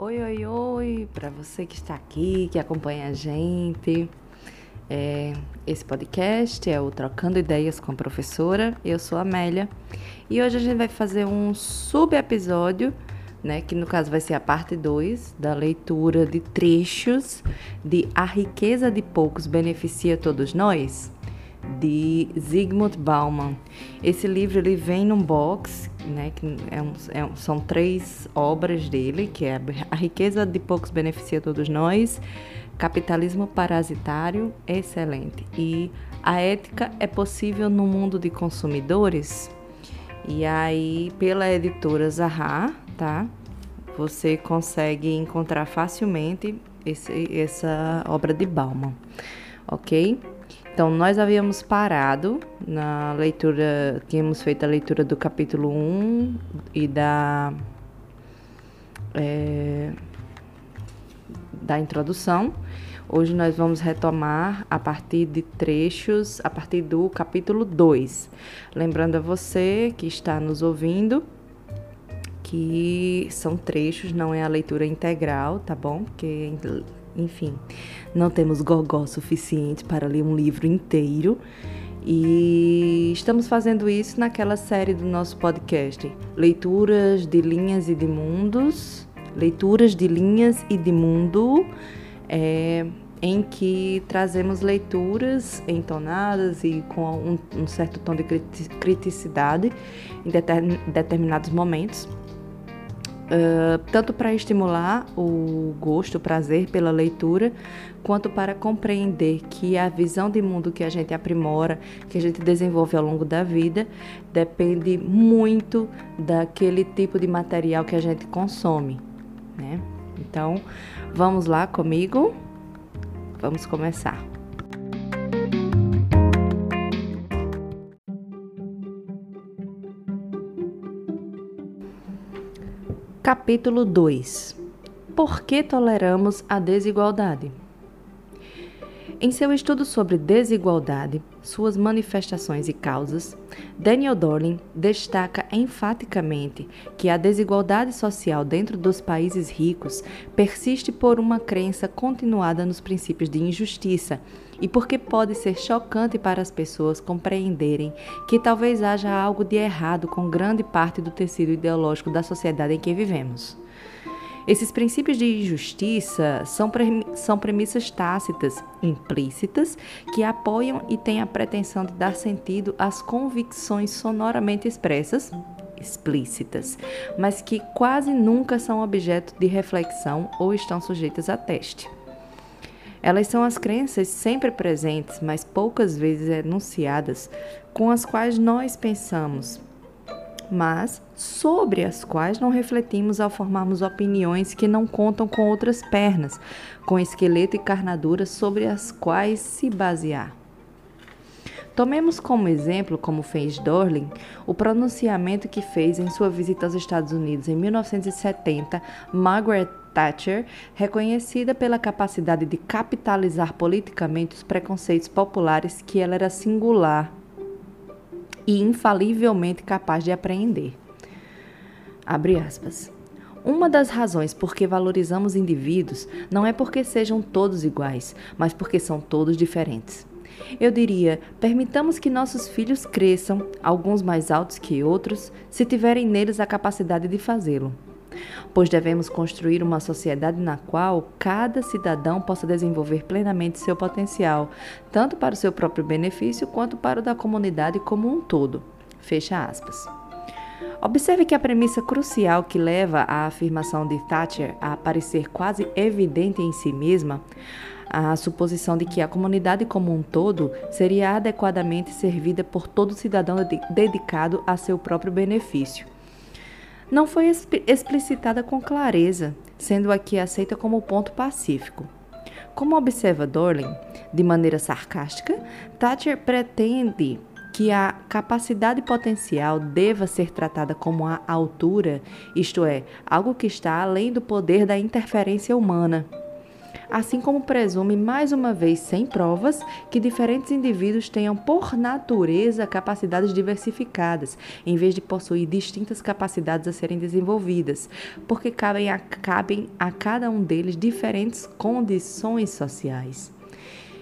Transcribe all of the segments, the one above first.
Oi, oi, oi, para você que está aqui, que acompanha a gente. É, esse podcast é o Trocando Ideias com a Professora. Eu sou a Amélia e hoje a gente vai fazer um sub-episódio, né, que no caso vai ser a parte 2 da leitura de trechos de A Riqueza de Poucos Beneficia Todos Nós, de Zygmunt Bauman. Esse livro ele vem num box, né, que é um, é um, são três obras dele, que é A Riqueza de Poucos Beneficia Todos Nós, Capitalismo Parasitário, excelente. E A Ética é Possível no Mundo de Consumidores? E aí, pela editora Zaha, tá? Você consegue encontrar facilmente esse, essa obra de Bauman, ok? Então, nós havíamos parado na leitura, tínhamos feito a leitura do capítulo 1 e da, é, da introdução. Hoje nós vamos retomar a partir de trechos, a partir do capítulo 2. Lembrando a você que está nos ouvindo que são trechos, não é a leitura integral, tá bom? Porque enfim, não temos gogó suficiente para ler um livro inteiro. E estamos fazendo isso naquela série do nosso podcast, Leituras de Linhas e de Mundos, Leituras de Linhas e de Mundo, é, em que trazemos leituras entonadas e com um, um certo tom de criticidade em determinados momentos uh, tanto para estimular o gosto, o prazer pela leitura, quanto para compreender que a visão de mundo que a gente aprimora, que a gente desenvolve ao longo da vida, depende muito daquele tipo de material que a gente consome. Né? Então, vamos lá comigo? Vamos começar. Capítulo 2 Por que toleramos a desigualdade? Em seu estudo sobre desigualdade, suas manifestações e causas, Daniel Dorling destaca enfaticamente que a desigualdade social dentro dos países ricos persiste por uma crença continuada nos princípios de injustiça e porque pode ser chocante para as pessoas compreenderem que talvez haja algo de errado com grande parte do tecido ideológico da sociedade em que vivemos. Esses princípios de justiça são, são premissas tácitas, implícitas, que apoiam e têm a pretensão de dar sentido às convicções sonoramente expressas, explícitas, mas que quase nunca são objeto de reflexão ou estão sujeitas a teste. Elas são as crenças sempre presentes, mas poucas vezes enunciadas, com as quais nós pensamos, mas sobre as quais não refletimos ao formarmos opiniões que não contam com outras pernas, com esqueleto e carnadura sobre as quais se basear. Tomemos como exemplo, como fez Dorling, o pronunciamento que fez em sua visita aos Estados Unidos em 1970 Margaret Thatcher, reconhecida pela capacidade de capitalizar politicamente os preconceitos populares que ela era singular e infalivelmente capaz de apreender. Abre aspas. Uma das razões por que valorizamos indivíduos não é porque sejam todos iguais, mas porque são todos diferentes. Eu diria: permitamos que nossos filhos cresçam, alguns mais altos que outros, se tiverem neles a capacidade de fazê-lo. Pois devemos construir uma sociedade na qual cada cidadão possa desenvolver plenamente seu potencial, tanto para o seu próprio benefício quanto para o da comunidade como um todo. Fecha aspas. Observe que a premissa crucial que leva à afirmação de Thatcher a parecer quase evidente em si mesma a suposição de que a comunidade como um todo seria adequadamente servida por todo cidadão dedicado a seu próprio benefício. Não foi explicitada com clareza, sendo aqui aceita como ponto pacífico. Como observa Dorling, de maneira sarcástica, Thatcher pretende que a capacidade potencial deva ser tratada como a altura, isto é, algo que está além do poder da interferência humana. Assim como presume, mais uma vez sem provas, que diferentes indivíduos tenham por natureza capacidades diversificadas, em vez de possuir distintas capacidades a serem desenvolvidas, porque cabem a, cabem a cada um deles diferentes condições sociais.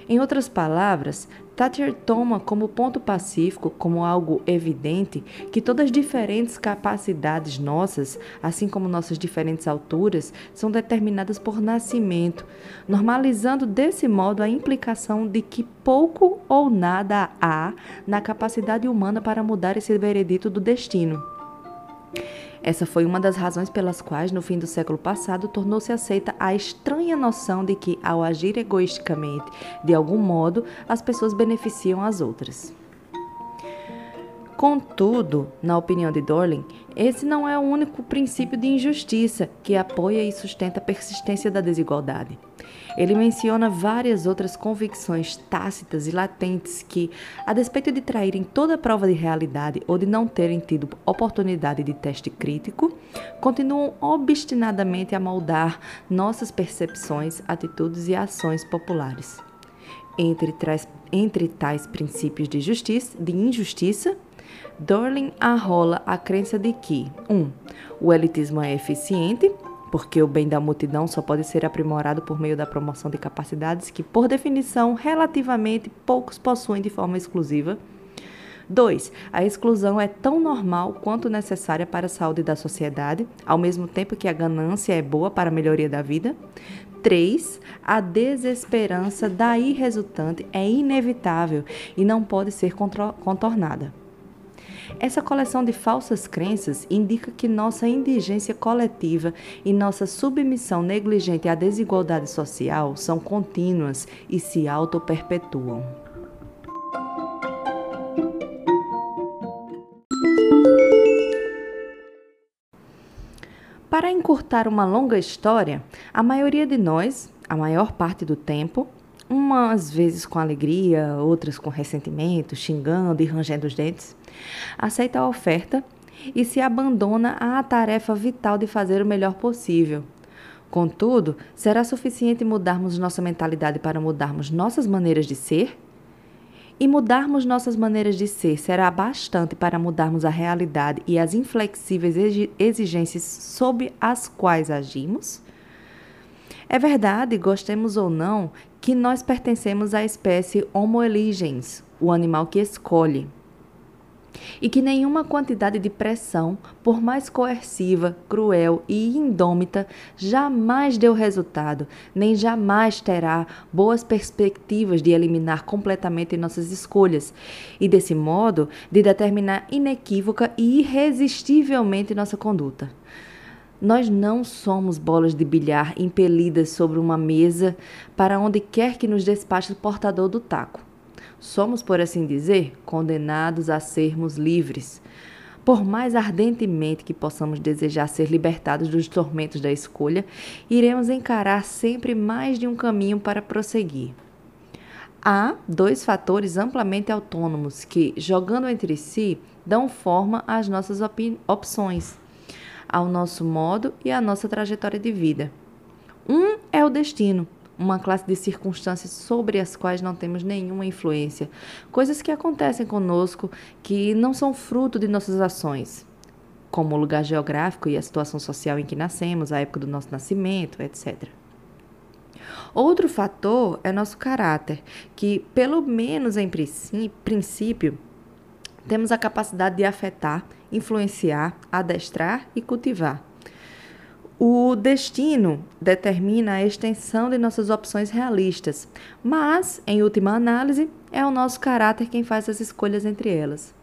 Em outras palavras, Thatcher toma como ponto pacífico, como algo evidente, que todas as diferentes capacidades nossas, assim como nossas diferentes alturas, são determinadas por nascimento, normalizando desse modo a implicação de que pouco ou nada há na capacidade humana para mudar esse veredito do destino. Essa foi uma das razões pelas quais, no fim do século passado, tornou-se aceita a estranha noção de que, ao agir egoisticamente, de algum modo, as pessoas beneficiam as outras. Contudo, na opinião de Dorling, esse não é o único princípio de injustiça que apoia e sustenta a persistência da desigualdade. Ele menciona várias outras convicções tácitas e latentes que, a despeito de traírem toda prova de realidade ou de não terem tido oportunidade de teste crítico, continuam obstinadamente a moldar nossas percepções, atitudes e ações populares. Entre, entre tais princípios de, justiça, de injustiça, Dorling arrola a crença de que 1. Um, o elitismo é eficiente porque o bem da multidão só pode ser aprimorado por meio da promoção de capacidades que, por definição, relativamente poucos possuem de forma exclusiva. 2. A exclusão é tão normal quanto necessária para a saúde da sociedade, ao mesmo tempo que a ganância é boa para a melhoria da vida. 3. A desesperança daí resultante é inevitável e não pode ser contornada. Essa coleção de falsas crenças indica que nossa indigência coletiva e nossa submissão negligente à desigualdade social são contínuas e se auto-perpetuam. Para encurtar uma longa história, a maioria de nós, a maior parte do tempo, umas vezes com alegria, outras com ressentimento, xingando e rangendo os dentes, aceita a oferta e se abandona à tarefa vital de fazer o melhor possível. Contudo, será suficiente mudarmos nossa mentalidade para mudarmos nossas maneiras de ser? E mudarmos nossas maneiras de ser será bastante para mudarmos a realidade e as inflexíveis exigências sob as quais agimos? É verdade, gostemos ou não, que nós pertencemos à espécie Homo eligens, o animal que escolhe. E que nenhuma quantidade de pressão, por mais coerciva, cruel e indômita, jamais deu resultado, nem jamais terá boas perspectivas de eliminar completamente nossas escolhas e, desse modo, de determinar inequívoca e irresistivelmente nossa conduta. Nós não somos bolas de bilhar impelidas sobre uma mesa para onde quer que nos despache o portador do taco. Somos, por assim dizer, condenados a sermos livres. Por mais ardentemente que possamos desejar ser libertados dos tormentos da escolha, iremos encarar sempre mais de um caminho para prosseguir. Há dois fatores amplamente autônomos que, jogando entre si, dão forma às nossas opções ao nosso modo e à nossa trajetória de vida. Um é o destino, uma classe de circunstâncias sobre as quais não temos nenhuma influência, coisas que acontecem conosco que não são fruto de nossas ações, como o lugar geográfico e a situação social em que nascemos, a época do nosso nascimento, etc. Outro fator é nosso caráter, que, pelo menos em princípio, temos a capacidade de afetar, influenciar, adestrar e cultivar. O destino determina a extensão de nossas opções realistas, mas, em última análise, é o nosso caráter quem faz as escolhas entre elas.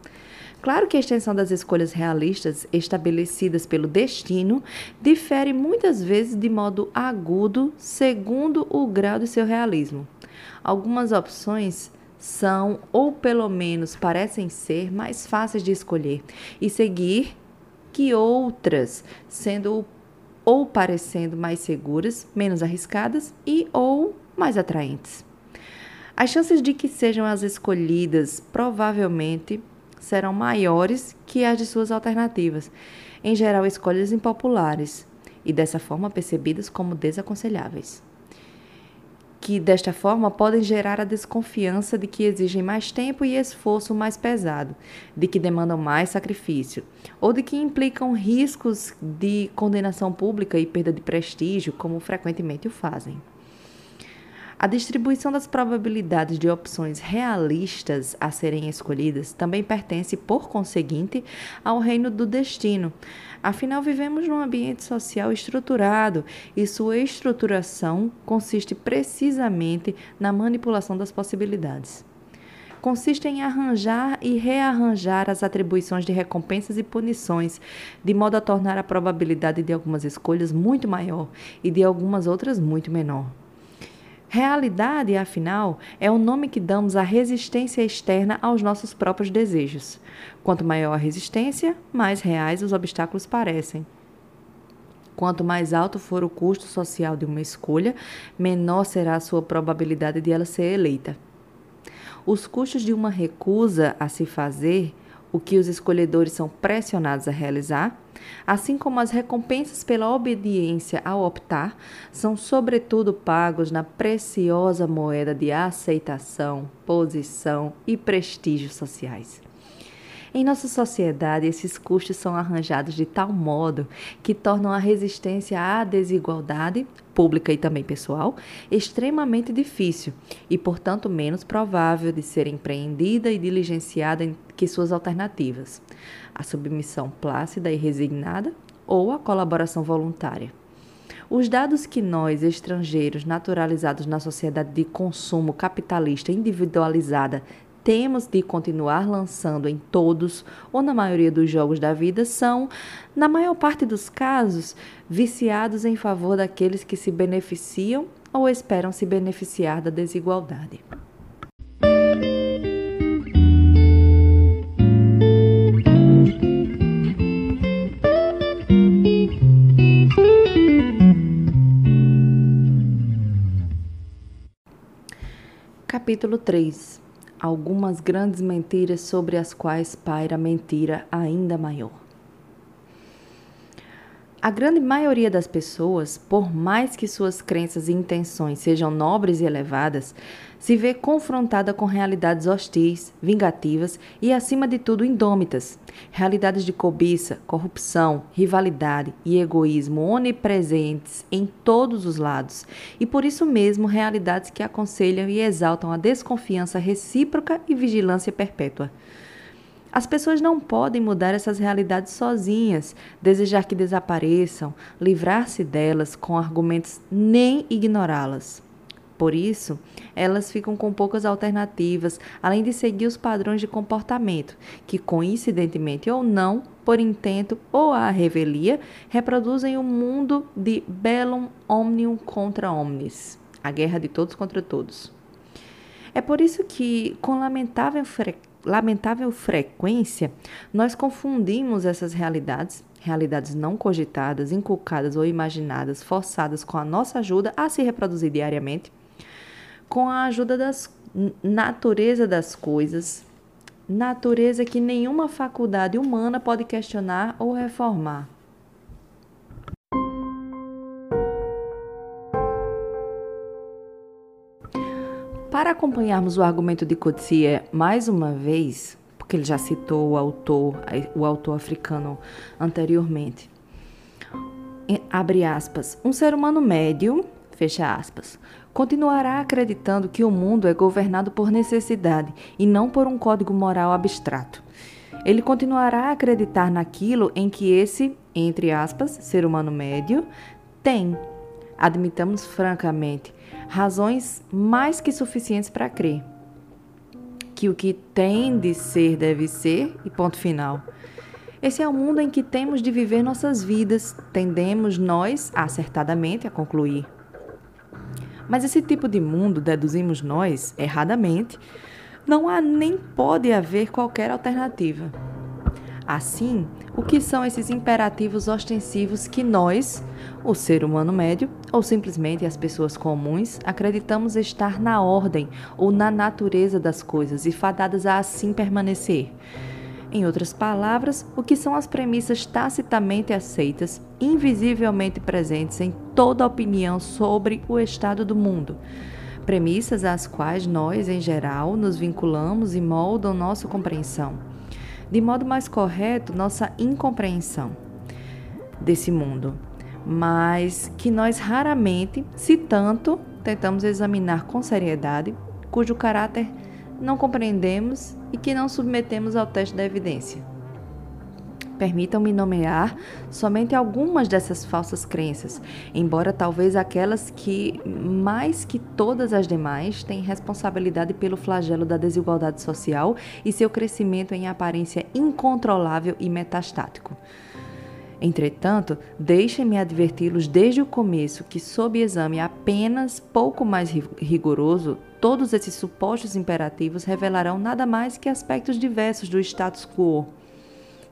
Claro que a extensão das escolhas realistas estabelecidas pelo destino difere muitas vezes de modo agudo segundo o grau de seu realismo. Algumas opções são, ou pelo menos parecem ser, mais fáceis de escolher e seguir que outras, sendo ou parecendo mais seguras, menos arriscadas e ou mais atraentes. As chances de que sejam as escolhidas provavelmente serão maiores que as de suas alternativas, em geral escolhas impopulares e dessa forma percebidas como desaconselháveis. Que desta forma podem gerar a desconfiança de que exigem mais tempo e esforço mais pesado, de que demandam mais sacrifício, ou de que implicam riscos de condenação pública e perda de prestígio, como frequentemente o fazem. A distribuição das probabilidades de opções realistas a serem escolhidas também pertence, por conseguinte, ao reino do destino. Afinal, vivemos num ambiente social estruturado e sua estruturação consiste precisamente na manipulação das possibilidades consiste em arranjar e rearranjar as atribuições de recompensas e punições, de modo a tornar a probabilidade de algumas escolhas muito maior e de algumas outras muito menor. Realidade, afinal, é o nome que damos à resistência externa aos nossos próprios desejos. Quanto maior a resistência, mais reais os obstáculos parecem. Quanto mais alto for o custo social de uma escolha, menor será a sua probabilidade de ela ser eleita. Os custos de uma recusa a se fazer o que os escolhedores são pressionados a realizar, assim como as recompensas pela obediência ao optar, são sobretudo pagos na preciosa moeda de aceitação, posição e prestígio sociais. Em nossa sociedade, esses custos são arranjados de tal modo que tornam a resistência à desigualdade, pública e também pessoal, extremamente difícil e, portanto, menos provável de ser empreendida e diligenciada que suas alternativas: a submissão plácida e resignada ou a colaboração voluntária. Os dados que nós, estrangeiros naturalizados na sociedade de consumo capitalista individualizada, temos de continuar lançando em todos ou na maioria dos jogos da vida são, na maior parte dos casos, viciados em favor daqueles que se beneficiam ou esperam se beneficiar da desigualdade. Capítulo 3 algumas grandes mentiras sobre as quais paira mentira ainda maior. A grande maioria das pessoas, por mais que suas crenças e intenções sejam nobres e elevadas, se vê confrontada com realidades hostis, vingativas e, acima de tudo, indômitas. Realidades de cobiça, corrupção, rivalidade e egoísmo onipresentes em todos os lados, e por isso mesmo realidades que aconselham e exaltam a desconfiança recíproca e vigilância perpétua. As pessoas não podem mudar essas realidades sozinhas, desejar que desapareçam, livrar-se delas com argumentos, nem ignorá-las. Por isso, elas ficam com poucas alternativas, além de seguir os padrões de comportamento, que coincidentemente ou não, por intento ou à revelia, reproduzem o mundo de bellum omnium contra omnes, a guerra de todos contra todos. É por isso que, com lamentável frequência, lamentável frequência, nós confundimos essas realidades, realidades não cogitadas, inculcadas ou imaginadas, forçadas com a nossa ajuda a se reproduzir diariamente, com a ajuda das natureza das coisas, natureza que nenhuma faculdade humana pode questionar ou reformar. Para acompanharmos o argumento de Coetzee mais uma vez, porque ele já citou o autor, o autor africano anteriormente, abre aspas, um ser humano médio, fecha aspas, continuará acreditando que o mundo é governado por necessidade e não por um código moral abstrato. Ele continuará a acreditar naquilo em que esse, entre aspas, ser humano médio, tem. Admitamos francamente, razões mais que suficientes para crer que o que tem de ser deve ser e ponto final. Esse é o mundo em que temos de viver nossas vidas, tendemos nós, acertadamente, a concluir. Mas esse tipo de mundo, deduzimos nós, erradamente, não há nem pode haver qualquer alternativa. Assim, o que são esses imperativos ostensivos que nós, o ser humano médio, ou simplesmente as pessoas comuns, acreditamos estar na ordem ou na natureza das coisas e fadadas a assim permanecer? Em outras palavras, o que são as premissas tacitamente aceitas, invisivelmente presentes em toda opinião sobre o estado do mundo? premissas às quais nós, em geral, nos vinculamos e moldam nossa compreensão. De modo mais correto, nossa incompreensão desse mundo, mas que nós raramente, se tanto, tentamos examinar com seriedade, cujo caráter não compreendemos e que não submetemos ao teste da evidência. Permitam-me nomear somente algumas dessas falsas crenças, embora talvez aquelas que, mais que todas as demais, têm responsabilidade pelo flagelo da desigualdade social e seu crescimento em aparência incontrolável e metastático. Entretanto, deixem-me adverti-los desde o começo que, sob exame apenas pouco mais rigoroso, todos esses supostos imperativos revelarão nada mais que aspectos diversos do status quo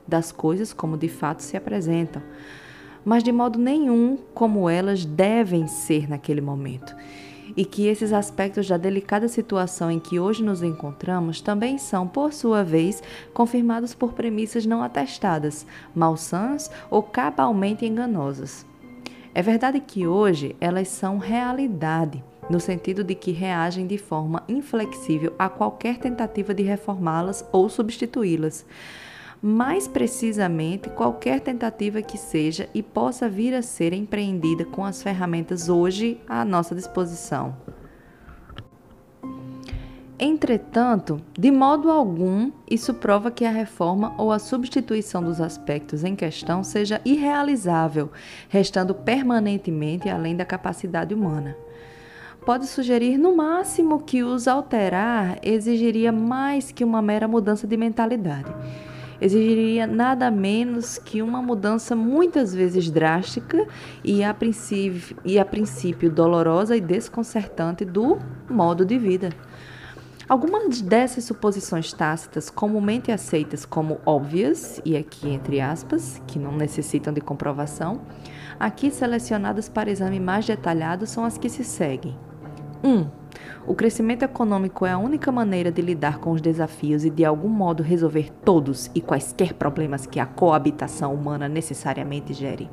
das coisas como de fato se apresentam, mas de modo nenhum como elas devem ser naquele momento. E que esses aspectos da delicada situação em que hoje nos encontramos também são, por sua vez, confirmados por premissas não atestadas, malsãs ou cabalmente enganosas. É verdade que hoje elas são realidade, no sentido de que reagem de forma inflexível a qualquer tentativa de reformá-las ou substituí-las mais precisamente qualquer tentativa que seja e possa vir a ser empreendida com as ferramentas hoje à nossa disposição. Entretanto, de modo algum, isso prova que a reforma ou a substituição dos aspectos em questão seja irrealizável, restando permanentemente além da capacidade humana. Pode sugerir, no máximo, que os alterar exigiria mais que uma mera mudança de mentalidade exigiria nada menos que uma mudança muitas vezes drástica e a princípio, e a princípio dolorosa e desconcertante do modo de vida. Algumas dessas suposições tácitas, comumente aceitas como óbvias, e aqui entre aspas, que não necessitam de comprovação, aqui selecionadas para exame mais detalhado são as que se seguem. 1. Um, o crescimento econômico é a única maneira de lidar com os desafios e de algum modo resolver todos e quaisquer problemas que a coabitação humana necessariamente gere.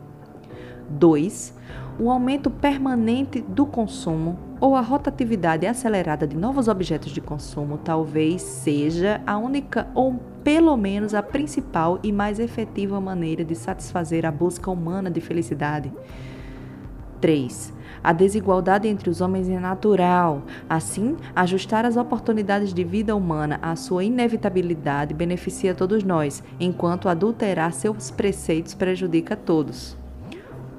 2. O aumento permanente do consumo ou a rotatividade acelerada de novos objetos de consumo talvez seja a única ou pelo menos a principal e mais efetiva maneira de satisfazer a busca humana de felicidade. 3. A desigualdade entre os homens é natural. Assim, ajustar as oportunidades de vida humana à sua inevitabilidade beneficia todos nós, enquanto adulterar seus preceitos prejudica todos.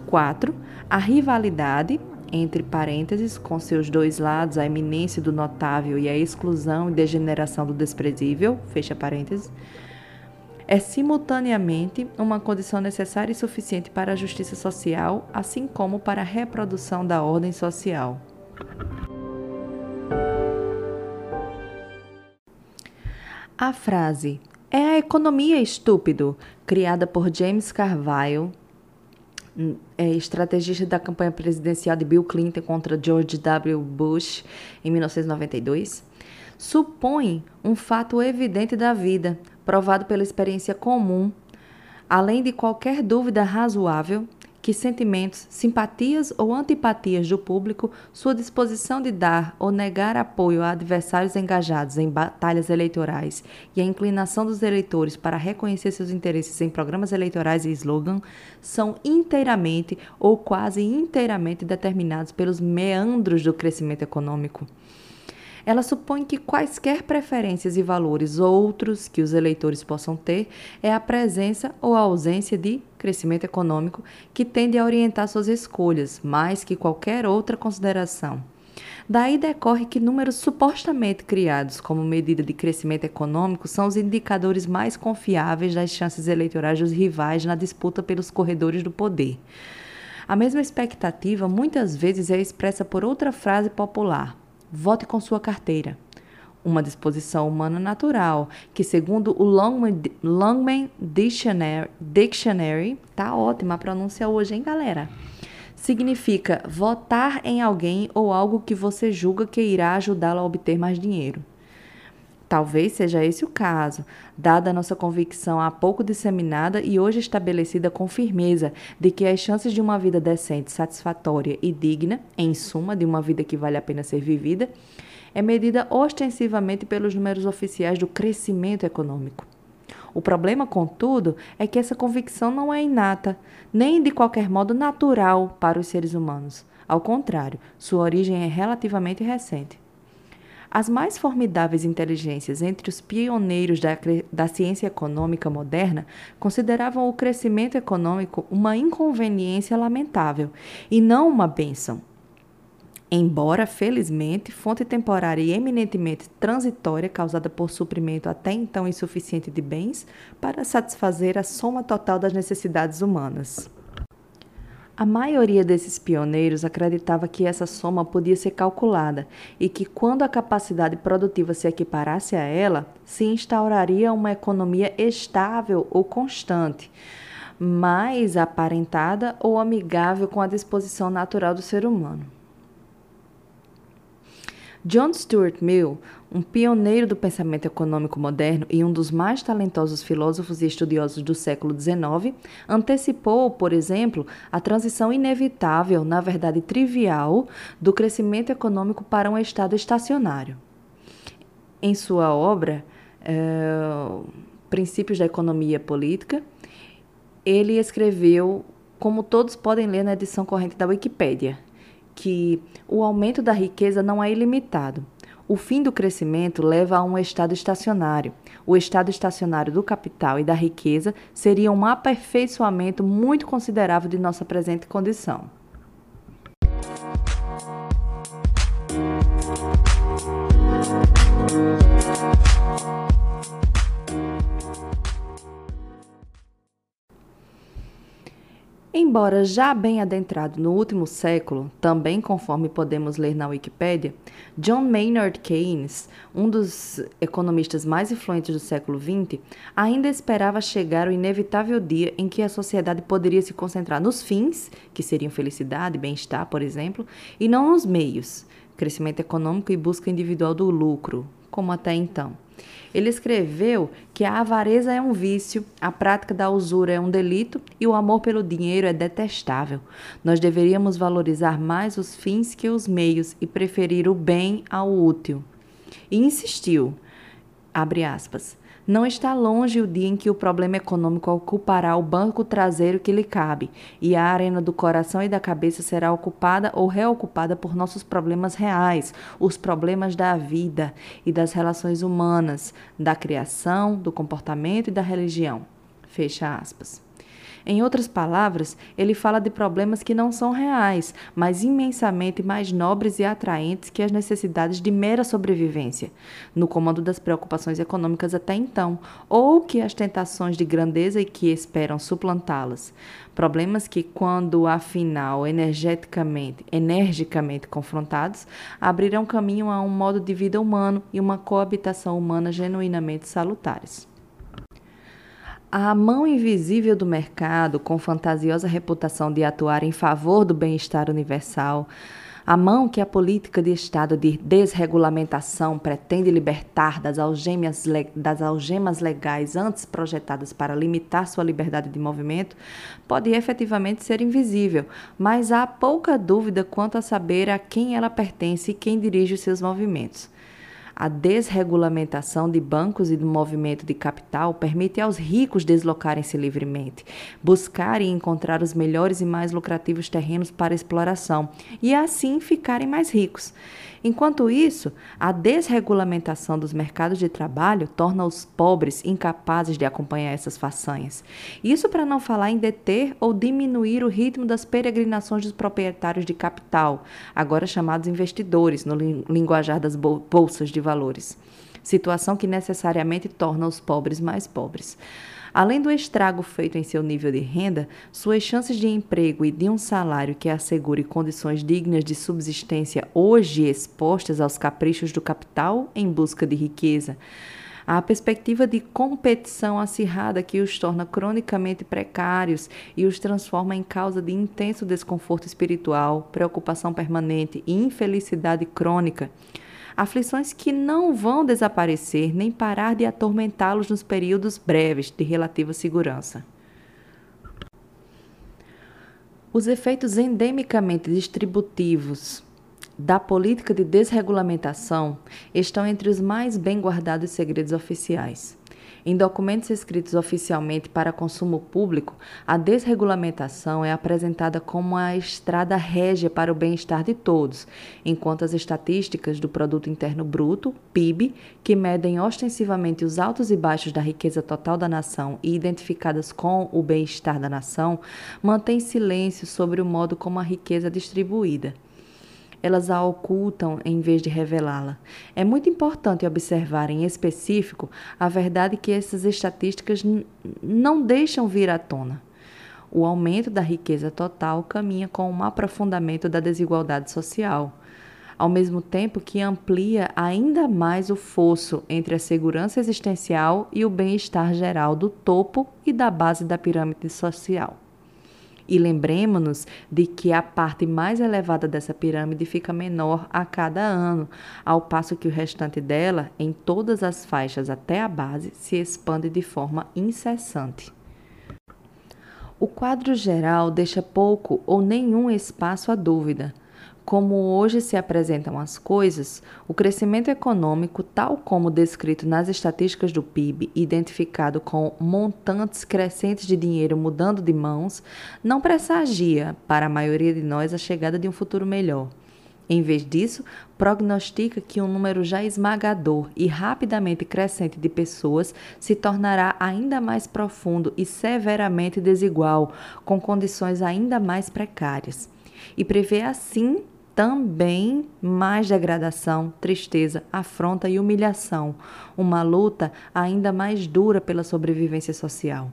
4. A rivalidade, entre parênteses, com seus dois lados, a eminência do notável e a exclusão e degeneração do desprezível, fecha parênteses, é simultaneamente uma condição necessária e suficiente para a justiça social, assim como para a reprodução da ordem social. A frase é a economia estúpido, criada por James Carville, é, estrategista da campanha presidencial de Bill Clinton contra George W. Bush em 1992, supõe um fato evidente da vida, provado pela experiência comum, além de qualquer dúvida razoável, que sentimentos, simpatias ou antipatias do público, sua disposição de dar ou negar apoio a adversários engajados em batalhas eleitorais e a inclinação dos eleitores para reconhecer seus interesses em programas eleitorais e slogan são inteiramente ou quase inteiramente determinados pelos meandros do crescimento econômico. Ela supõe que quaisquer preferências e valores outros que os eleitores possam ter é a presença ou a ausência de crescimento econômico que tende a orientar suas escolhas, mais que qualquer outra consideração. Daí decorre que números supostamente criados como medida de crescimento econômico são os indicadores mais confiáveis das chances eleitorais dos rivais na disputa pelos corredores do poder. A mesma expectativa muitas vezes é expressa por outra frase popular: vote com sua carteira. Uma disposição humana natural, que segundo o Longman, Longman Dictionary, Dictionary, tá ótima a pronúncia hoje, hein, galera? Significa votar em alguém ou algo que você julga que irá ajudá-lo a obter mais dinheiro. Talvez seja esse o caso, dada a nossa convicção há pouco disseminada e hoje estabelecida com firmeza de que as chances de uma vida decente, satisfatória e digna, em suma, de uma vida que vale a pena ser vivida, é medida ostensivamente pelos números oficiais do crescimento econômico. O problema, contudo, é que essa convicção não é inata, nem de qualquer modo natural para os seres humanos. Ao contrário, sua origem é relativamente recente. As mais formidáveis inteligências entre os pioneiros da, da ciência econômica moderna consideravam o crescimento econômico uma inconveniência lamentável e não uma bênção. Embora, felizmente, fonte temporária e eminentemente transitória causada por suprimento até então insuficiente de bens para satisfazer a soma total das necessidades humanas. A maioria desses pioneiros acreditava que essa soma podia ser calculada e que, quando a capacidade produtiva se equiparasse a ela, se instauraria uma economia estável ou constante, mais aparentada ou amigável com a disposição natural do ser humano. John Stuart Mill, um pioneiro do pensamento econômico moderno e um dos mais talentosos filósofos e estudiosos do século XIX, antecipou, por exemplo, a transição inevitável, na verdade trivial, do crescimento econômico para um estado estacionário. Em sua obra, é, Princípios da Economia Política, ele escreveu, como todos podem ler na edição corrente da Wikipédia, que o aumento da riqueza não é ilimitado. O fim do crescimento leva a um estado estacionário. O estado estacionário do capital e da riqueza seria um aperfeiçoamento muito considerável de nossa presente condição. Embora já bem adentrado no último século, também conforme podemos ler na Wikipédia, John Maynard Keynes, um dos economistas mais influentes do século XX, ainda esperava chegar o inevitável dia em que a sociedade poderia se concentrar nos fins, que seriam felicidade, bem-estar, por exemplo, e não nos meios, crescimento econômico e busca individual do lucro, como até então. Ele escreveu que a avareza é um vício, a prática da usura é um delito e o amor pelo dinheiro é detestável. Nós deveríamos valorizar mais os fins que os meios e preferir o bem ao útil. E insistiu, abre aspas, não está longe o dia em que o problema econômico ocupará o banco traseiro que lhe cabe, e a arena do coração e da cabeça será ocupada ou reocupada por nossos problemas reais, os problemas da vida e das relações humanas, da criação, do comportamento e da religião. Fecha aspas. Em outras palavras, ele fala de problemas que não são reais, mas imensamente mais nobres e atraentes que as necessidades de mera sobrevivência, no comando das preocupações econômicas até então, ou que as tentações de grandeza e que esperam suplantá-las. Problemas que, quando afinal energeticamente, energicamente confrontados, abrirão caminho a um modo de vida humano e uma coabitação humana genuinamente salutares. A mão invisível do mercado, com fantasiosa reputação de atuar em favor do bem-estar universal, a mão que a política de Estado de desregulamentação pretende libertar das algemas, das algemas legais antes projetadas para limitar sua liberdade de movimento, pode efetivamente ser invisível, mas há pouca dúvida quanto a saber a quem ela pertence e quem dirige os seus movimentos. A desregulamentação de bancos e do movimento de capital permite aos ricos deslocarem-se livremente, buscar e encontrar os melhores e mais lucrativos terrenos para exploração e assim ficarem mais ricos. Enquanto isso, a desregulamentação dos mercados de trabalho torna os pobres incapazes de acompanhar essas façanhas. Isso para não falar em deter ou diminuir o ritmo das peregrinações dos proprietários de capital, agora chamados investidores, no linguajar das bolsas de valores. Situação que necessariamente torna os pobres mais pobres. Além do estrago feito em seu nível de renda, suas chances de emprego e de um salário que assegure condições dignas de subsistência hoje expostas aos caprichos do capital em busca de riqueza, a perspectiva de competição acirrada que os torna cronicamente precários e os transforma em causa de intenso desconforto espiritual, preocupação permanente e infelicidade crônica aflições que não vão desaparecer nem parar de atormentá-los nos períodos breves de relativa segurança. Os efeitos endemicamente distributivos da política de desregulamentação estão entre os mais bem guardados segredos oficiais. Em documentos escritos oficialmente para consumo público, a desregulamentação é apresentada como a estrada régia para o bem-estar de todos, enquanto as estatísticas do Produto Interno Bruto, PIB, que medem ostensivamente os altos e baixos da riqueza total da nação e identificadas com o bem-estar da nação, mantêm silêncio sobre o modo como a riqueza é distribuída elas a ocultam em vez de revelá-la. É muito importante observar em específico a verdade que essas estatísticas não deixam vir à tona. O aumento da riqueza total caminha com um aprofundamento da desigualdade social, ao mesmo tempo que amplia ainda mais o fosso entre a segurança existencial e o bem-estar geral do topo e da base da pirâmide social. E lembremos-nos de que a parte mais elevada dessa pirâmide fica menor a cada ano, ao passo que o restante dela, em todas as faixas até a base, se expande de forma incessante. O quadro geral deixa pouco ou nenhum espaço à dúvida. Como hoje se apresentam as coisas, o crescimento econômico, tal como descrito nas estatísticas do PIB, identificado com montantes crescentes de dinheiro mudando de mãos, não pressagia para a maioria de nós a chegada de um futuro melhor. Em vez disso, prognostica que um número já esmagador e rapidamente crescente de pessoas se tornará ainda mais profundo e severamente desigual, com condições ainda mais precárias. E prevê assim também mais degradação, tristeza, afronta e humilhação, uma luta ainda mais dura pela sobrevivência social.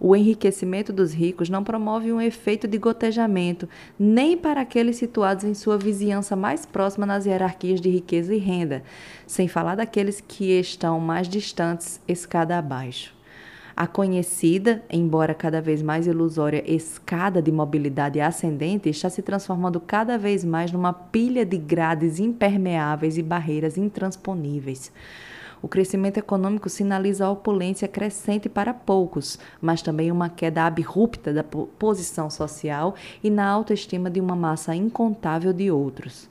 O enriquecimento dos ricos não promove um efeito de gotejamento, nem para aqueles situados em sua vizinhança mais próxima nas hierarquias de riqueza e renda, sem falar daqueles que estão mais distantes, escada abaixo. A conhecida, embora cada vez mais ilusória, escada de mobilidade ascendente está se transformando cada vez mais numa pilha de grades impermeáveis e barreiras intransponíveis. O crescimento econômico sinaliza a opulência crescente para poucos, mas também uma queda abrupta da posição social e na autoestima de uma massa incontável de outros.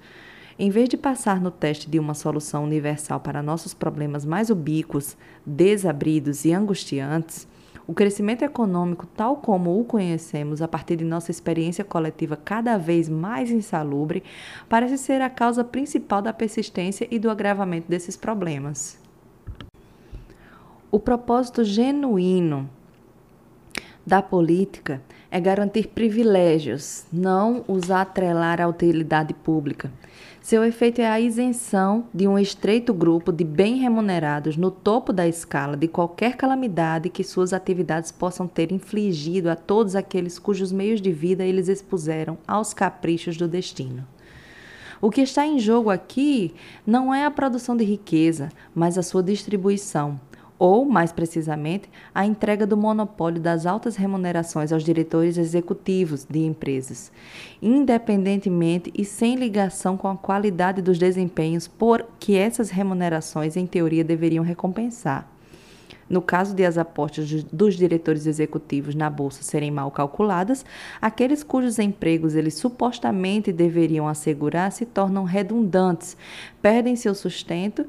Em vez de passar no teste de uma solução universal para nossos problemas mais ubíquos, desabridos e angustiantes, o crescimento econômico, tal como o conhecemos a partir de nossa experiência coletiva cada vez mais insalubre, parece ser a causa principal da persistência e do agravamento desses problemas. O propósito genuíno da política é garantir privilégios, não os atrelar à utilidade pública. Seu efeito é a isenção de um estreito grupo de bem remunerados no topo da escala de qualquer calamidade que suas atividades possam ter infligido a todos aqueles cujos meios de vida eles expuseram aos caprichos do destino. O que está em jogo aqui não é a produção de riqueza, mas a sua distribuição ou, mais precisamente, a entrega do monopólio das altas remunerações aos diretores executivos de empresas, independentemente e sem ligação com a qualidade dos desempenhos por que essas remunerações, em teoria, deveriam recompensar. No caso de as apostas dos diretores executivos na bolsa serem mal calculadas, aqueles cujos empregos eles supostamente deveriam assegurar se tornam redundantes, perdem seu sustento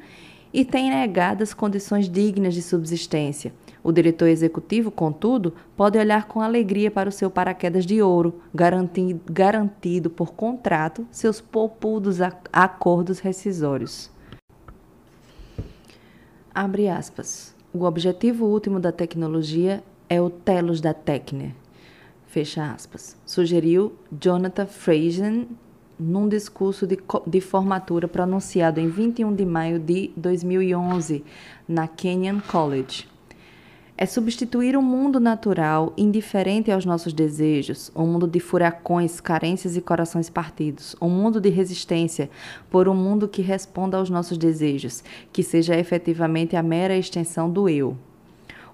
e tem negadas condições dignas de subsistência. O diretor executivo, contudo, pode olhar com alegria para o seu paraquedas de ouro, garantido, garantido por contrato seus poupudos acordos rescisórios. Abre aspas. O objetivo último da tecnologia é o telos da Tecne. Fecha aspas. Sugeriu Jonathan Frazen num discurso de, de formatura pronunciado em 21 de maio de 2011 na Kenyon College. É substituir um mundo natural indiferente aos nossos desejos, um mundo de furacões, carências e corações partidos, um mundo de resistência, por um mundo que responda aos nossos desejos, que seja efetivamente a mera extensão do eu.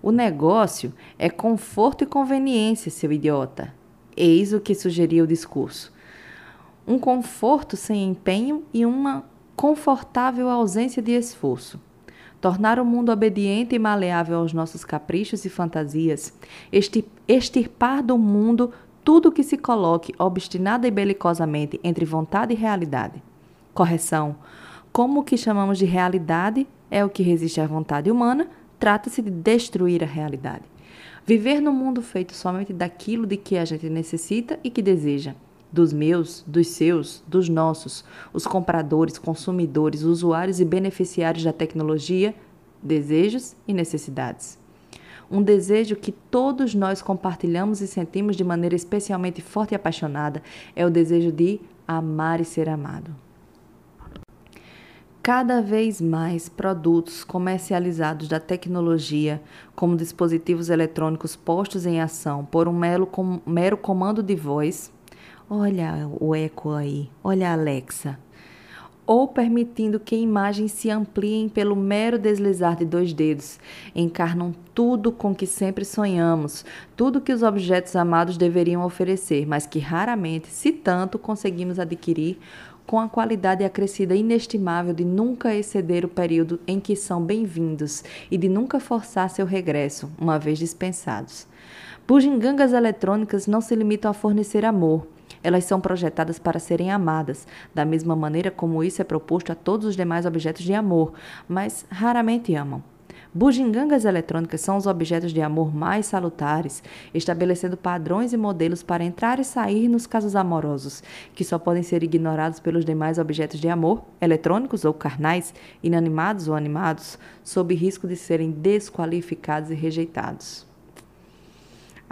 O negócio é conforto e conveniência, seu idiota. Eis o que sugeria o discurso um conforto sem empenho e uma confortável ausência de esforço. Tornar o mundo obediente e maleável aos nossos caprichos e fantasias, extirpar do mundo tudo que se coloque obstinada e belicosamente entre vontade e realidade. Correção: como o que chamamos de realidade é o que resiste à vontade humana, trata-se de destruir a realidade. Viver no mundo feito somente daquilo de que a gente necessita e que deseja. Dos meus, dos seus, dos nossos, os compradores, consumidores, usuários e beneficiários da tecnologia, desejos e necessidades. Um desejo que todos nós compartilhamos e sentimos de maneira especialmente forte e apaixonada é o desejo de amar e ser amado. Cada vez mais produtos comercializados da tecnologia, como dispositivos eletrônicos postos em ação por um mero, mero comando de voz, olha o eco aí, olha a Alexa, ou permitindo que imagens se ampliem pelo mero deslizar de dois dedos, encarnam tudo com que sempre sonhamos, tudo que os objetos amados deveriam oferecer, mas que raramente, se tanto, conseguimos adquirir com a qualidade acrescida inestimável de nunca exceder o período em que são bem-vindos e de nunca forçar seu regresso, uma vez dispensados. Bugigangas eletrônicas não se limitam a fornecer amor. Elas são projetadas para serem amadas, da mesma maneira como isso é proposto a todos os demais objetos de amor, mas raramente amam. Bugigangas eletrônicas são os objetos de amor mais salutares, estabelecendo padrões e modelos para entrar e sair nos casos amorosos, que só podem ser ignorados pelos demais objetos de amor, eletrônicos ou carnais, inanimados ou animados, sob risco de serem desqualificados e rejeitados.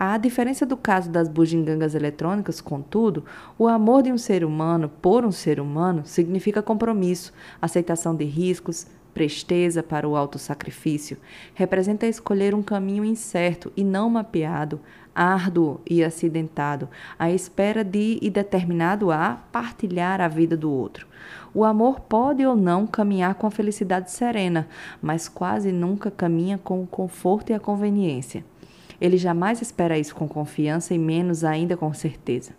À diferença do caso das bugigangas eletrônicas, contudo, o amor de um ser humano por um ser humano significa compromisso, aceitação de riscos, presteza para o autossacrifício, representa escolher um caminho incerto e não mapeado, árduo e acidentado, à espera de e determinado a partilhar a vida do outro. O amor pode ou não caminhar com a felicidade serena, mas quase nunca caminha com o conforto e a conveniência. Ele jamais espera isso com confiança e menos ainda com certeza.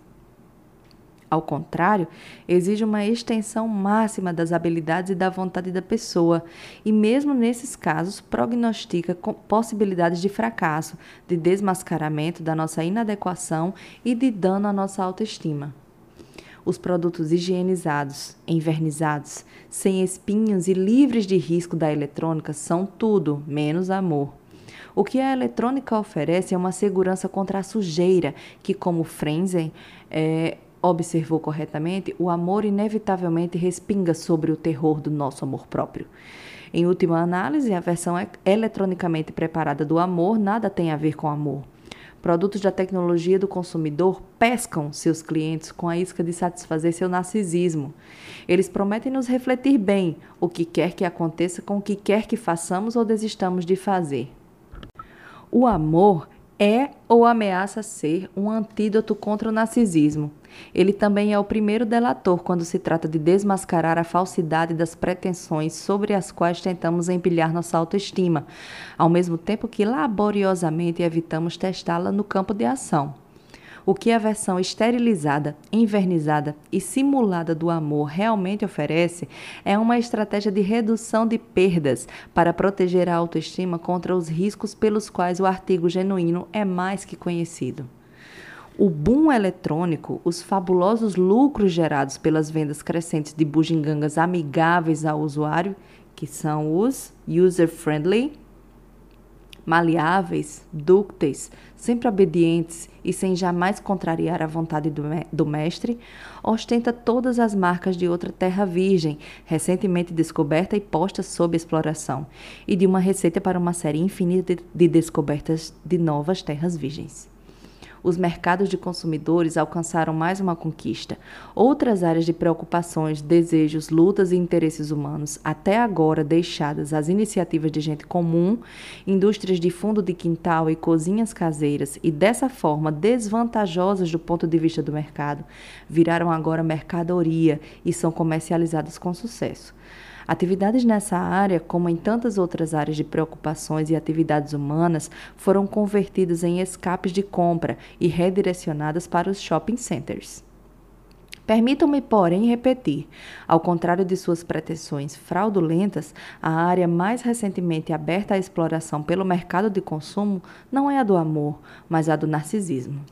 Ao contrário, exige uma extensão máxima das habilidades e da vontade da pessoa, e mesmo nesses casos prognostica possibilidades de fracasso, de desmascaramento da nossa inadequação e de dano à nossa autoestima. Os produtos higienizados, envernizados, sem espinhos e livres de risco da eletrônica são tudo menos amor. O que a eletrônica oferece é uma segurança contra a sujeira, que, como Frenzen, é, observou corretamente, o amor inevitavelmente respinga sobre o terror do nosso amor próprio. Em última análise, a versão eletronicamente preparada do amor nada tem a ver com amor. Produtos da tecnologia do consumidor pescam seus clientes com a isca de satisfazer seu narcisismo. Eles prometem nos refletir bem o que quer que aconteça com o que quer que façamos ou desistamos de fazer. O amor é ou ameaça ser um antídoto contra o narcisismo. Ele também é o primeiro delator quando se trata de desmascarar a falsidade das pretensões sobre as quais tentamos empilhar nossa autoestima, ao mesmo tempo que laboriosamente evitamos testá-la no campo de ação. O que a versão esterilizada, invernizada e simulada do amor realmente oferece é uma estratégia de redução de perdas para proteger a autoestima contra os riscos pelos quais o artigo genuíno é mais que conhecido. O boom eletrônico, os fabulosos lucros gerados pelas vendas crescentes de bugigangas amigáveis ao usuário, que são os user-friendly, maleáveis, dúcteis, sempre obedientes e sem jamais contrariar a vontade do, mestre, ostenta todas as marcas de outra terra virgem, recentemente descoberta e posta sob exploração, e de uma receita para uma série infinita de descobertas de novas terras virgens os mercados de consumidores alcançaram mais uma conquista. Outras áreas de preocupações, desejos, lutas e interesses humanos, até agora deixadas às iniciativas de gente comum, indústrias de fundo de quintal e cozinhas caseiras, e dessa forma desvantajosas do ponto de vista do mercado, viraram agora mercadoria e são comercializadas com sucesso. Atividades nessa área, como em tantas outras áreas de preocupações e atividades humanas, foram convertidas em escapes de compra e redirecionadas para os shopping centers. Permitam-me, porém, repetir: ao contrário de suas pretensões fraudulentas, a área mais recentemente aberta à exploração pelo mercado de consumo não é a do amor, mas a do narcisismo.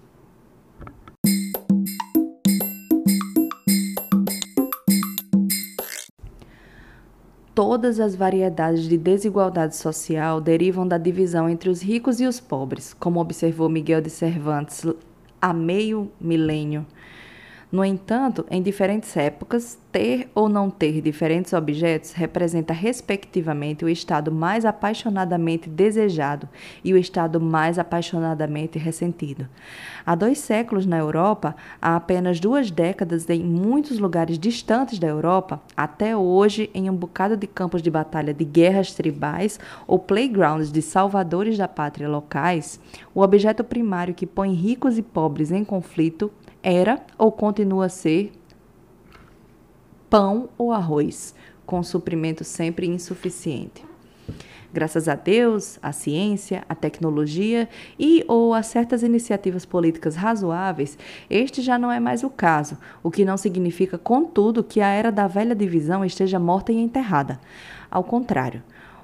Todas as variedades de desigualdade social derivam da divisão entre os ricos e os pobres, como observou Miguel de Cervantes há meio milênio. No entanto, em diferentes épocas, ter ou não ter diferentes objetos representa, respectivamente, o estado mais apaixonadamente desejado e o estado mais apaixonadamente ressentido. Há dois séculos na Europa, há apenas duas décadas em muitos lugares distantes da Europa, até hoje em um bocado de campos de batalha de guerras tribais ou playgrounds de salvadores da pátria locais, o objeto primário que põe ricos e pobres em conflito era ou continua a ser pão ou arroz, com suprimento sempre insuficiente. Graças a Deus, a ciência, a tecnologia e ou a certas iniciativas políticas razoáveis, este já não é mais o caso, o que não significa, contudo, que a era da velha divisão esteja morta e enterrada. Ao contrário,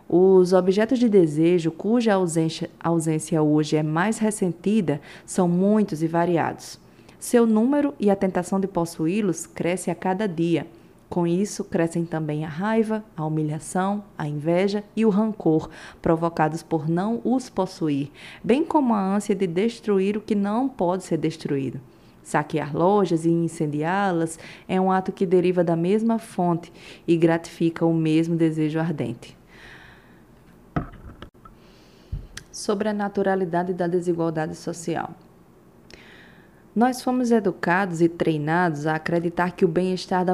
os objetos de desejo cuja ausência, ausência hoje é mais ressentida são muitos e variados. Seu número e a tentação de possuí-los cresce a cada dia. Com isso, crescem também a raiva, a humilhação, a inveja e o rancor provocados por não os possuir, bem como a ânsia de destruir o que não pode ser destruído. Saquear lojas e incendiá-las é um ato que deriva da mesma fonte e gratifica o mesmo desejo ardente. Sobre a naturalidade da desigualdade social. Nós fomos educados e treinados a acreditar que o bem-estar da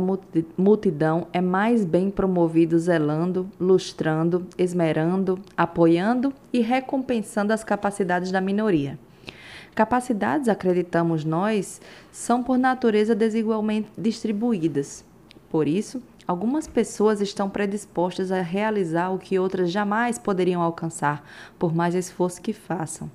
multidão é mais bem promovido zelando, lustrando, esmerando, apoiando e recompensando as capacidades da minoria. Capacidades, acreditamos nós, são por natureza desigualmente distribuídas. Por isso, algumas pessoas estão predispostas a realizar o que outras jamais poderiam alcançar, por mais esforço que façam.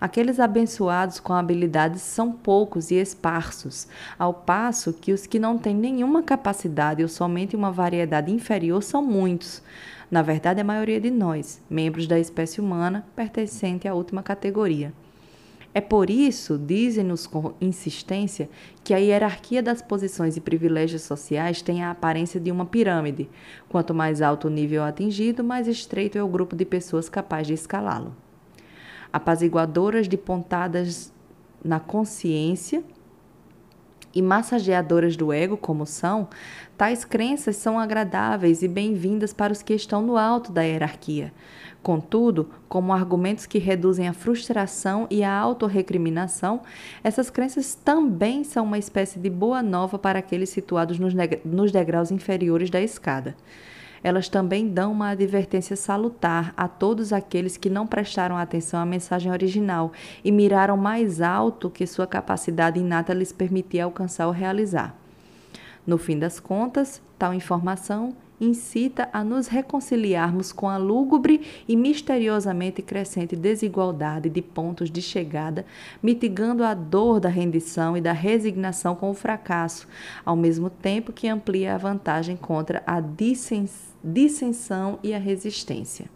Aqueles abençoados com habilidades são poucos e esparsos, ao passo que os que não têm nenhuma capacidade ou somente uma variedade inferior são muitos. Na verdade, a maioria de nós, membros da espécie humana, pertencente à última categoria. É por isso, dizem-nos com insistência, que a hierarquia das posições e privilégios sociais tem a aparência de uma pirâmide. Quanto mais alto o nível atingido, mais estreito é o grupo de pessoas capaz de escalá-lo apaziguadoras de pontadas na consciência e massageadoras do ego, como são, tais crenças são agradáveis e bem-vindas para os que estão no alto da hierarquia. Contudo, como argumentos que reduzem a frustração e a autorrecriminação, essas crenças também são uma espécie de boa nova para aqueles situados nos degraus inferiores da escada elas também dão uma advertência salutar a todos aqueles que não prestaram atenção à mensagem original e miraram mais alto que sua capacidade inata lhes permitia alcançar ou realizar. No fim das contas, tal informação incita a nos reconciliarmos com a lúgubre e misteriosamente crescente desigualdade de pontos de chegada, mitigando a dor da rendição e da resignação com o fracasso, ao mesmo tempo que amplia a vantagem contra a dissensão e a resistência.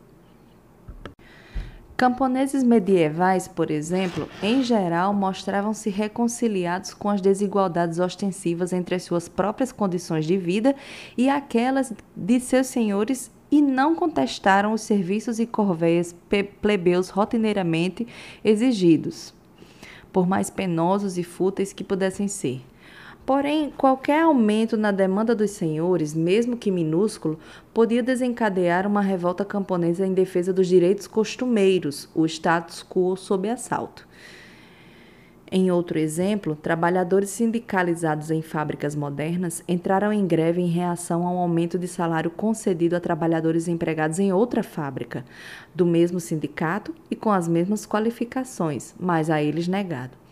Camponeses medievais, por exemplo, em geral mostravam-se reconciliados com as desigualdades ostensivas entre as suas próprias condições de vida e aquelas de seus senhores e não contestaram os serviços e corveias plebeus rotineiramente exigidos, por mais penosos e fúteis que pudessem ser. Porém, qualquer aumento na demanda dos senhores, mesmo que minúsculo, podia desencadear uma revolta camponesa em defesa dos direitos costumeiros, o status quo sob assalto. Em outro exemplo, trabalhadores sindicalizados em fábricas modernas entraram em greve em reação ao aumento de salário concedido a trabalhadores empregados em outra fábrica, do mesmo sindicato e com as mesmas qualificações, mas a eles negado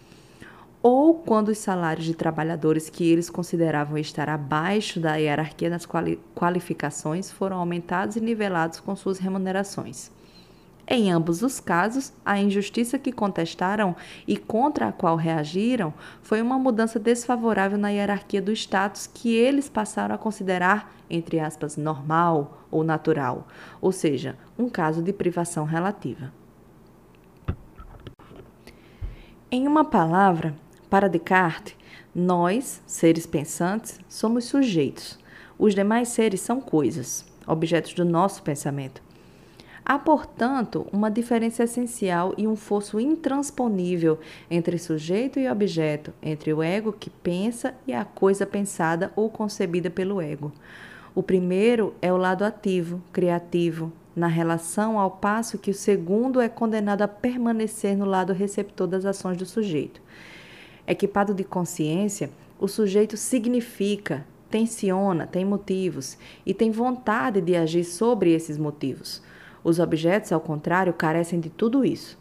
ou quando os salários de trabalhadores que eles consideravam estar abaixo da hierarquia das quali qualificações foram aumentados e nivelados com suas remunerações. Em ambos os casos, a injustiça que contestaram e contra a qual reagiram foi uma mudança desfavorável na hierarquia do status que eles passaram a considerar, entre aspas, normal ou natural, ou seja, um caso de privação relativa. Em uma palavra, para Descartes, nós, seres pensantes, somos sujeitos. Os demais seres são coisas, objetos do nosso pensamento. Há, portanto, uma diferença essencial e um fosso intransponível entre sujeito e objeto, entre o ego que pensa e a coisa pensada ou concebida pelo ego. O primeiro é o lado ativo, criativo, na relação, ao passo que o segundo é condenado a permanecer no lado receptor das ações do sujeito. Equipado de consciência, o sujeito significa, tensiona, tem motivos e tem vontade de agir sobre esses motivos. Os objetos, ao contrário, carecem de tudo isso.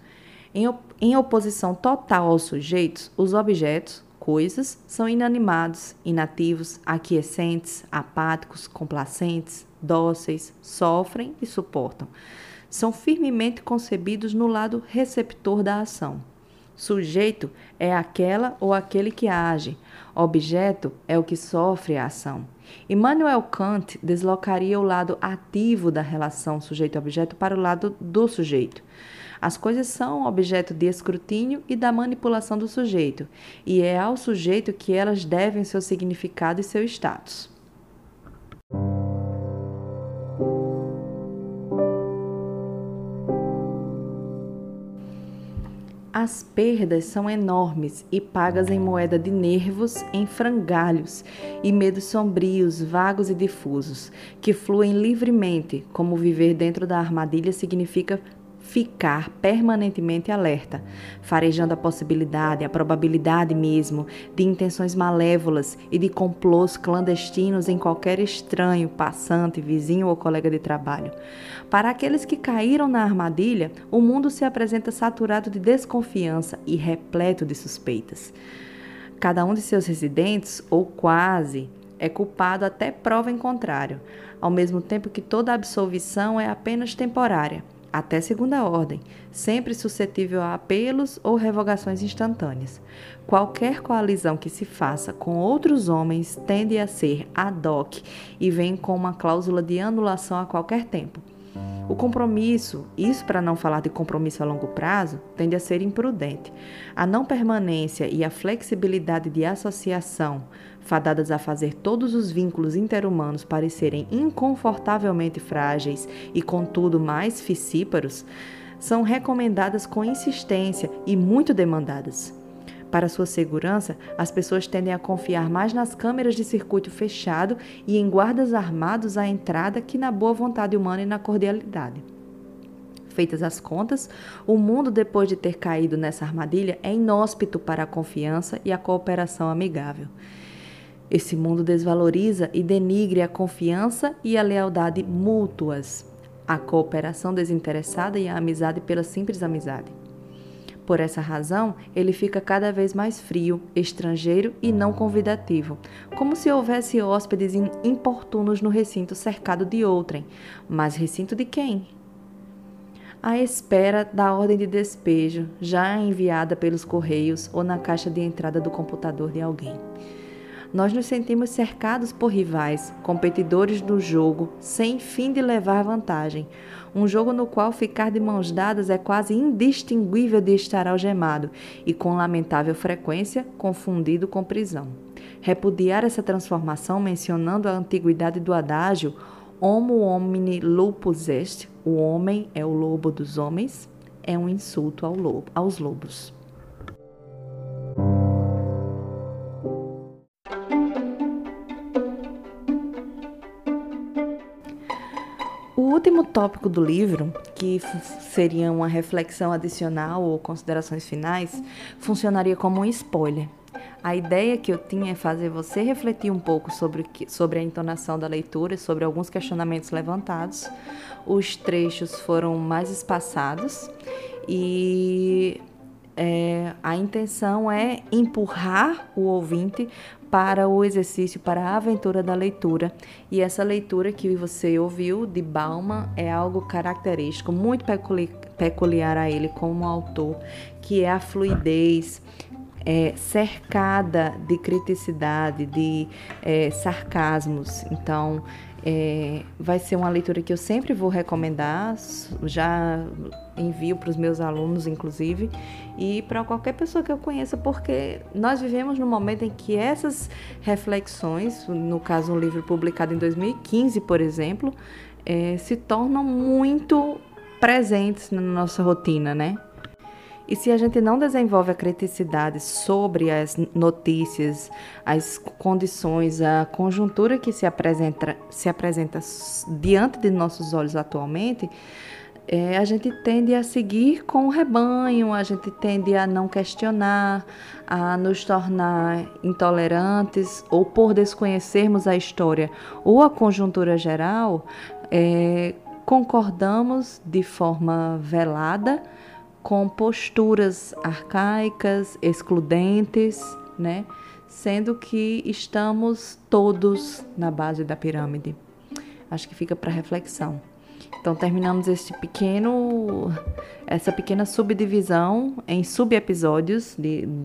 Em, op em oposição total aos sujeitos, os objetos, coisas, são inanimados, inativos, aquiescentes, apáticos, complacentes, dóceis, sofrem e suportam. São firmemente concebidos no lado receptor da ação. Sujeito é aquela ou aquele que age, objeto é o que sofre a ação. Immanuel Kant deslocaria o lado ativo da relação sujeito-objeto para o lado do sujeito. As coisas são objeto de escrutínio e da manipulação do sujeito, e é ao sujeito que elas devem seu significado e seu status. As perdas são enormes e pagas em moeda de nervos, em frangalhos e medos sombrios, vagos e difusos, que fluem livremente, como viver dentro da armadilha significa ficar permanentemente alerta, farejando a possibilidade, a probabilidade mesmo, de intenções malévolas e de complôs clandestinos em qualquer estranho, passante, vizinho ou colega de trabalho. Para aqueles que caíram na armadilha, o mundo se apresenta saturado de desconfiança e repleto de suspeitas. Cada um de seus residentes, ou quase, é culpado até prova em contrário, ao mesmo tempo que toda absolvição é apenas temporária até segunda ordem, sempre suscetível a apelos ou revogações instantâneas. Qualquer coalizão que se faça com outros homens tende a ser ad hoc e vem com uma cláusula de anulação a qualquer tempo. O compromisso, isso para não falar de compromisso a longo prazo, tende a ser imprudente. A não permanência e a flexibilidade de associação, fadadas a fazer todos os vínculos interhumanos parecerem inconfortavelmente frágeis e, contudo, mais fissíparos, são recomendadas com insistência e muito demandadas. Para sua segurança, as pessoas tendem a confiar mais nas câmeras de circuito fechado e em guardas armados à entrada que na boa vontade humana e na cordialidade. Feitas as contas, o mundo, depois de ter caído nessa armadilha, é inóspito para a confiança e a cooperação amigável. Esse mundo desvaloriza e denigre a confiança e a lealdade mútuas, a cooperação desinteressada e a amizade pela simples amizade. Por essa razão, ele fica cada vez mais frio, estrangeiro e não convidativo, como se houvesse hóspedes importunos no recinto cercado de outrem. Mas recinto de quem? À espera da ordem de despejo, já enviada pelos correios ou na caixa de entrada do computador de alguém nós nos sentimos cercados por rivais, competidores do jogo, sem fim de levar vantagem. Um jogo no qual ficar de mãos dadas é quase indistinguível de estar algemado e, com lamentável frequência, confundido com prisão. Repudiar essa transformação mencionando a antiguidade do adágio Homo homini lupus est, o homem é o lobo dos homens, é um insulto ao lobo, aos lobos. Último tópico do livro, que seria uma reflexão adicional ou considerações finais, funcionaria como um spoiler. A ideia que eu tinha é fazer você refletir um pouco sobre, sobre a entonação da leitura, sobre alguns questionamentos levantados. Os trechos foram mais espaçados e é, a intenção é empurrar o ouvinte para o exercício, para a aventura da leitura. E essa leitura que você ouviu de Bauman é algo característico, muito peculiar a ele como autor, que é a fluidez, é, cercada de criticidade, de é, sarcasmos. Então, é, vai ser uma leitura que eu sempre vou recomendar, já envio para os meus alunos, inclusive, e para qualquer pessoa que eu conheça, porque nós vivemos num momento em que essas reflexões, no caso um livro publicado em 2015, por exemplo, é, se tornam muito presentes na nossa rotina, né? E se a gente não desenvolve a criticidade sobre as notícias, as condições, a conjuntura que se apresenta, se apresenta diante de nossos olhos atualmente, é, a gente tende a seguir com o rebanho, a gente tende a não questionar, a nos tornar intolerantes ou por desconhecermos a história ou a conjuntura geral, é, concordamos de forma velada com posturas arcaicas, excludentes, né? Sendo que estamos todos na base da pirâmide. Acho que fica para reflexão. Então terminamos este pequeno, essa pequena subdivisão em subepisódios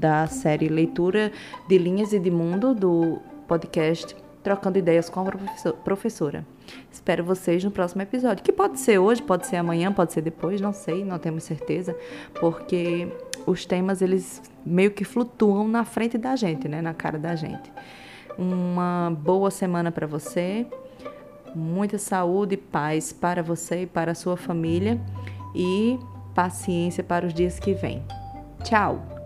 da série Leitura de Linhas e de Mundo do podcast Trocando Ideias com a Professora. Espero vocês no próximo episódio, que pode ser hoje, pode ser amanhã, pode ser depois, não sei, não temos certeza, porque os temas eles meio que flutuam na frente da gente, né, na cara da gente. Uma boa semana para você muita saúde e paz para você e para a sua família e paciência para os dias que vêm. Tchau!